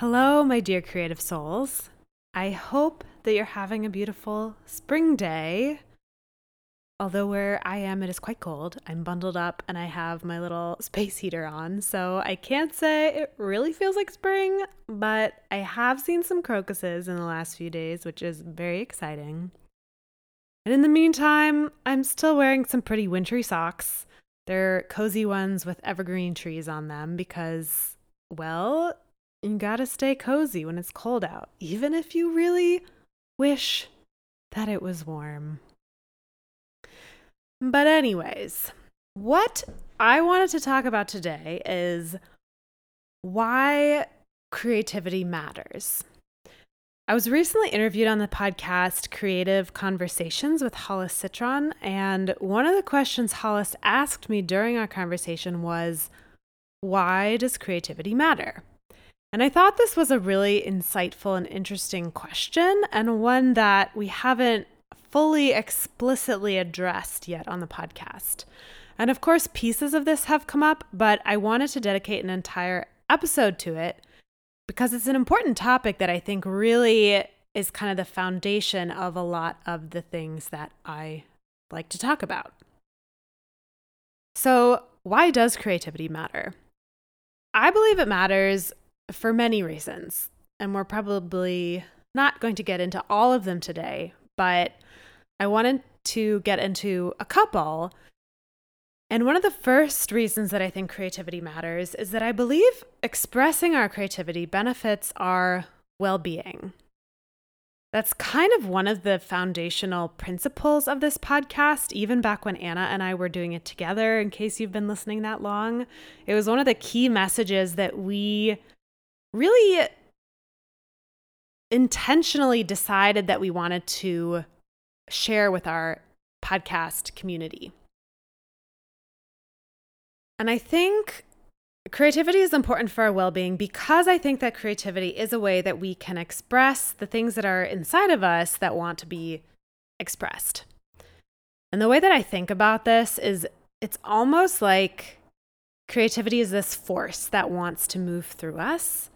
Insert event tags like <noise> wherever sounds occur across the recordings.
Hello, my dear creative souls. I hope that you're having a beautiful spring day. Although where I am, it is quite cold. I'm bundled up and I have my little <laughs> space heater on. So I can't say it really feels like spring, but I have seen some crocuses in the last few days, which is very exciting. And in the meantime, I'm still wearing some pretty wintry socks. They're cozy ones with evergreen trees on them because, well, you gotta stay cozy when it's cold out, even if you really wish that it was warm. But, anyways, what I wanted to talk about today is why creativity matters. I was recently interviewed on the podcast Creative Conversations with Hollis Citron, and one of the questions Hollis asked me during our conversation was, Why does creativity matter? And I thought this was a really insightful and interesting question, and one that we haven't fully explicitly addressed yet on the podcast. And of course, pieces of this have come up, but I wanted to dedicate an entire episode to it because it's an important topic that I think really is kind of the foundation of a lot of the things that I like to talk about. So, why does creativity matter? I believe it matters for many reasons. And we're probably not going to get into all of them today, but I wanted to get into a couple. And one of the first reasons that I think creativity matters is that I believe expressing our creativity benefits our well being. That's kind of one of the foundational principles of this podcast, even back when Anna and I were doing it together, in case you've been listening that long. It was one of the key messages that we really intentionally decided that we wanted to share with our podcast community. And I think creativity is important for our well being because I think that creativity is a way that we can express the things that are inside of us that want to be expressed. And the way that I think about this is it's almost like creativity is this force that wants to move through us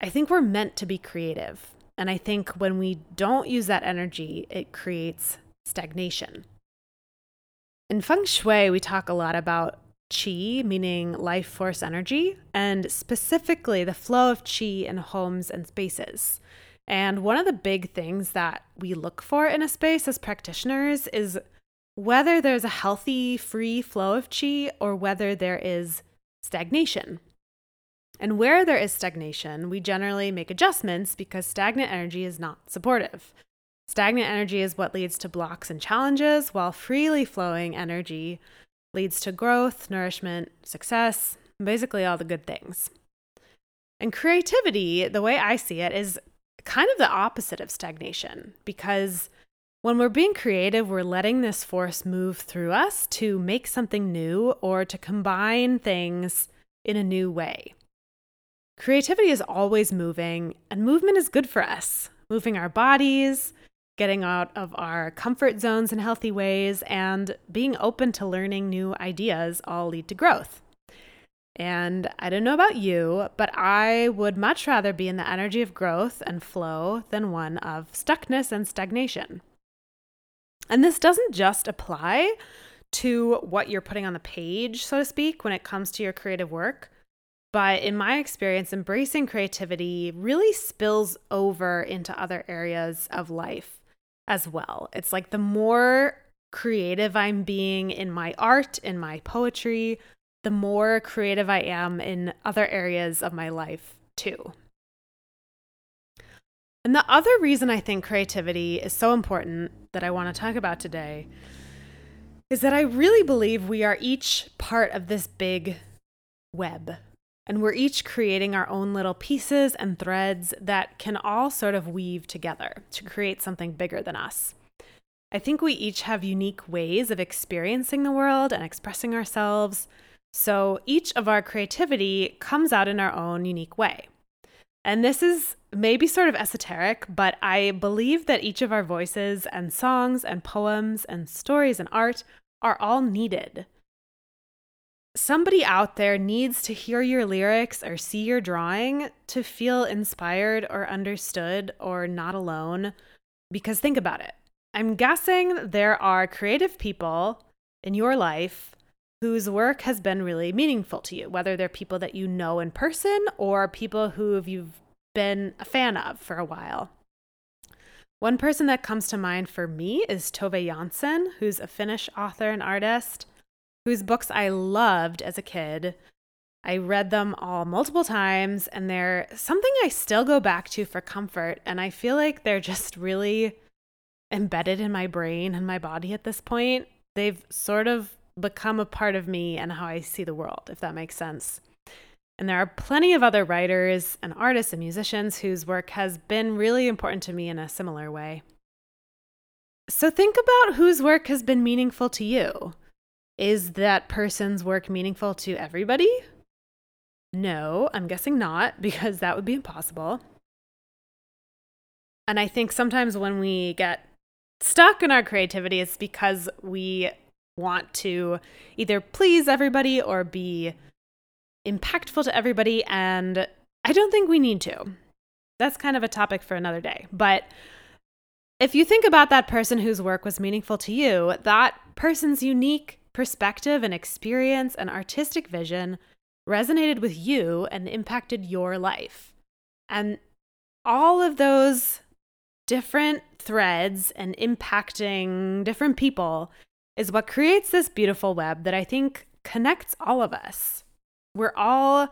I think we're meant to be creative. And I think when we don't use that energy, it creates stagnation. In feng shui, we talk a lot about qi, meaning life force energy, and specifically the flow of qi in homes and spaces. And one of the big things that we look for in a space as practitioners is whether there's a healthy, free flow of qi or whether there is stagnation. And where there is stagnation, we generally make adjustments because stagnant energy is not supportive. Stagnant energy is what leads to blocks and challenges, while freely flowing energy leads to growth, nourishment, success, basically all the good things. And creativity, the way I see it, is kind of the opposite of stagnation because when we're being creative, we're letting this force move through us to make something new or to combine things in a new way. Creativity is always moving, and movement is good for us. Moving our bodies, getting out of our comfort zones in healthy ways, and being open to learning new ideas all lead to growth. And I don't know about you, but I would much rather be in the energy of growth and flow than one of stuckness and stagnation. And this doesn't just apply to what you're putting on the page, so to speak, when it comes to your creative work. But in my experience, embracing creativity really spills over into other areas of life as well. It's like the more creative I'm being in my art, in my poetry, the more creative I am in other areas of my life too. And the other reason I think creativity is so important that I want to talk about today is that I really believe we are each part of this big web and we're each creating our own little pieces and threads that can all sort of weave together to create something bigger than us. I think we each have unique ways of experiencing the world and expressing ourselves. So each of our creativity comes out in our own unique way. And this is maybe sort of esoteric, but I believe that each of our voices and songs and poems and stories and art are all needed somebody out there needs to hear your lyrics or see your drawing to feel inspired or understood or not alone. Because think about it. I'm guessing there are creative people in your life whose work has been really meaningful to you, whether they're people that you know in person or people who you've been a fan of for a while. One person that comes to mind for me is Tove Jansson, who's a Finnish author and artist whose books I loved as a kid. I read them all multiple times, and they're something I still go back to for comfort. And I feel like they're just really embedded in my brain and my body at this point. They've sort of become a part of me and how I see the world, if that makes sense. And there are plenty of other writers and artists and musicians whose work has been really important to me in a similar way. So think about whose work has been meaningful to you. Is that person's work meaningful to everybody? No, I'm guessing not, <laughs> because that would be impossible. And I think sometimes when we get stuck in our creativity, it's because we want to either please everybody or be impactful to everybody. And I don't think we need to. That's kind of a topic for another day. But if you think about that person whose work was meaningful to you, that person's unique perspective and experience and artistic vision resonated with you and impacted your life. And all of those different threads and impacting different people is what creates this beautiful web that I think connects all of us. We're all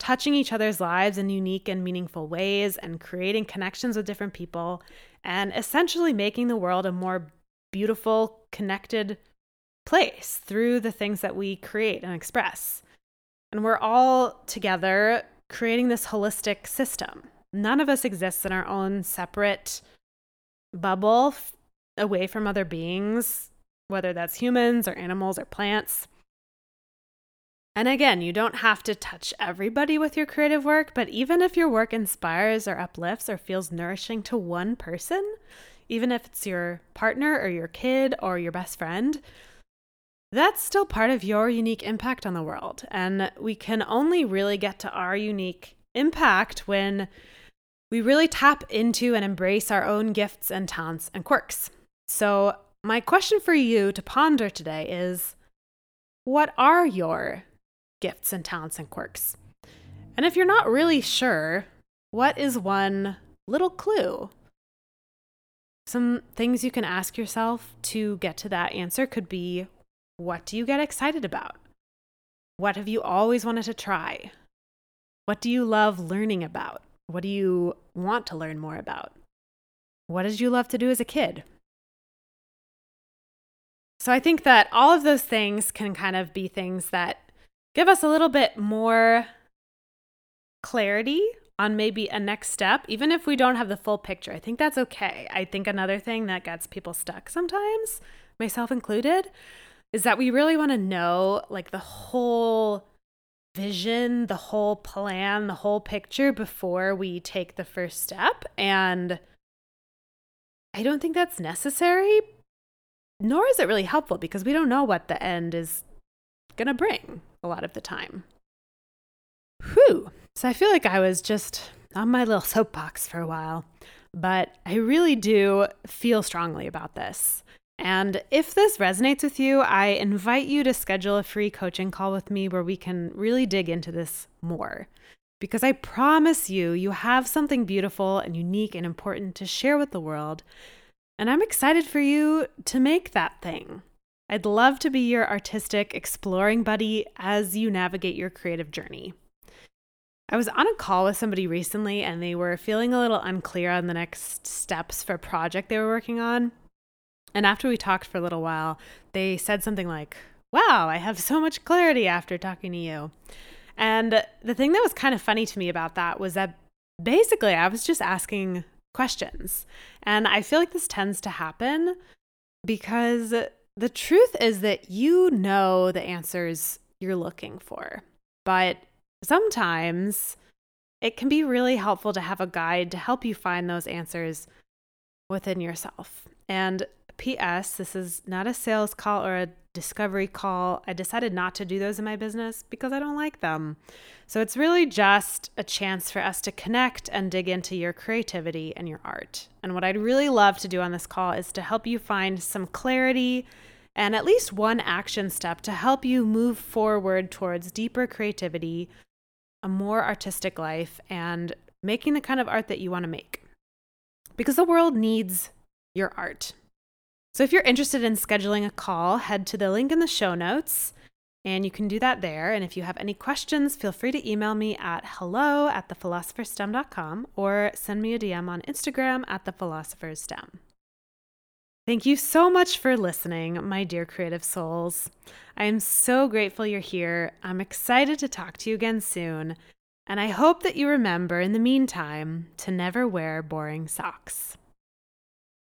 touching each other's lives in unique and meaningful ways and creating connections with different people and essentially making the world a more beautiful, connected place through the things that we create and express. And we're all together creating this holistic system. None of us exists in our own separate bubble f- away from other beings, whether that's humans or animals or plants. And again, you don't have to touch everybody with your creative work, but even if your work inspires or uplifts or feels nourishing to one person, even if it's your partner or your kid or your best friend, that's still part of your unique impact on the world. And we can only really get to our unique impact when we really tap into and embrace our own gifts and talents and quirks. So, my question for you to ponder today is what are your gifts and talents and quirks? And if you're not really sure, what is one little clue? Some things you can ask yourself to get to that answer could be what do you get excited about? What have you always wanted to try? What do you love learning about? What do you want to learn more about? What did you love to do as a kid? So I think that all of those things can kind of be things that give us a little bit more clarity on maybe a next step, even if we don't have the full picture. I think that's okay. I think another thing that gets people stuck sometimes, myself included, is that we really want to know like the whole vision, the whole plan, the whole picture before we take the first step. And I don't think that's necessary, nor is it really helpful because we don't know what the end is going to bring a lot of the time. Whew. So I feel like I was just on my little soapbox for a while, but I really do feel strongly about this. And if this resonates with you, I invite you to schedule a free coaching call with me where we can really dig into this more. Because I promise you, you have something beautiful and unique and important to share with the world. And I'm excited for you to make that thing. I'd love to be your artistic exploring buddy as you navigate your creative journey. I was on a call with somebody recently and they were feeling a little unclear on the next steps for a project they were working on. And after we talked for a little while, they said something like, Wow, I have so much clarity after talking to you. And the thing that was kind of funny to me about that was that basically I was just asking questions. And I feel like this tends to happen because the truth is that you know the answers you're looking for. But sometimes it can be really helpful to have a guide to help you find those answers within yourself. And P.S. This is not a sales call or a discovery call. I decided not to do those in my business because I don't like them. So it's really just a chance for us to connect and dig into your creativity and your art. And what I'd really love to do on this call is to help you find some clarity and at least one action step to help you move forward towards deeper creativity, a more artistic life, and making the kind of art that you want to make. Because the world needs your art. So if you're interested in scheduling a call, head to the link in the show notes and you can do that there. And if you have any questions, feel free to email me at hello at thephilosophers.stem.com or send me a DM on Instagram at thephilosophers.stem. Thank you so much for listening, my dear creative souls. I am so grateful you're here. I'm excited to talk to you again soon. And I hope that you remember in the meantime to never wear boring socks.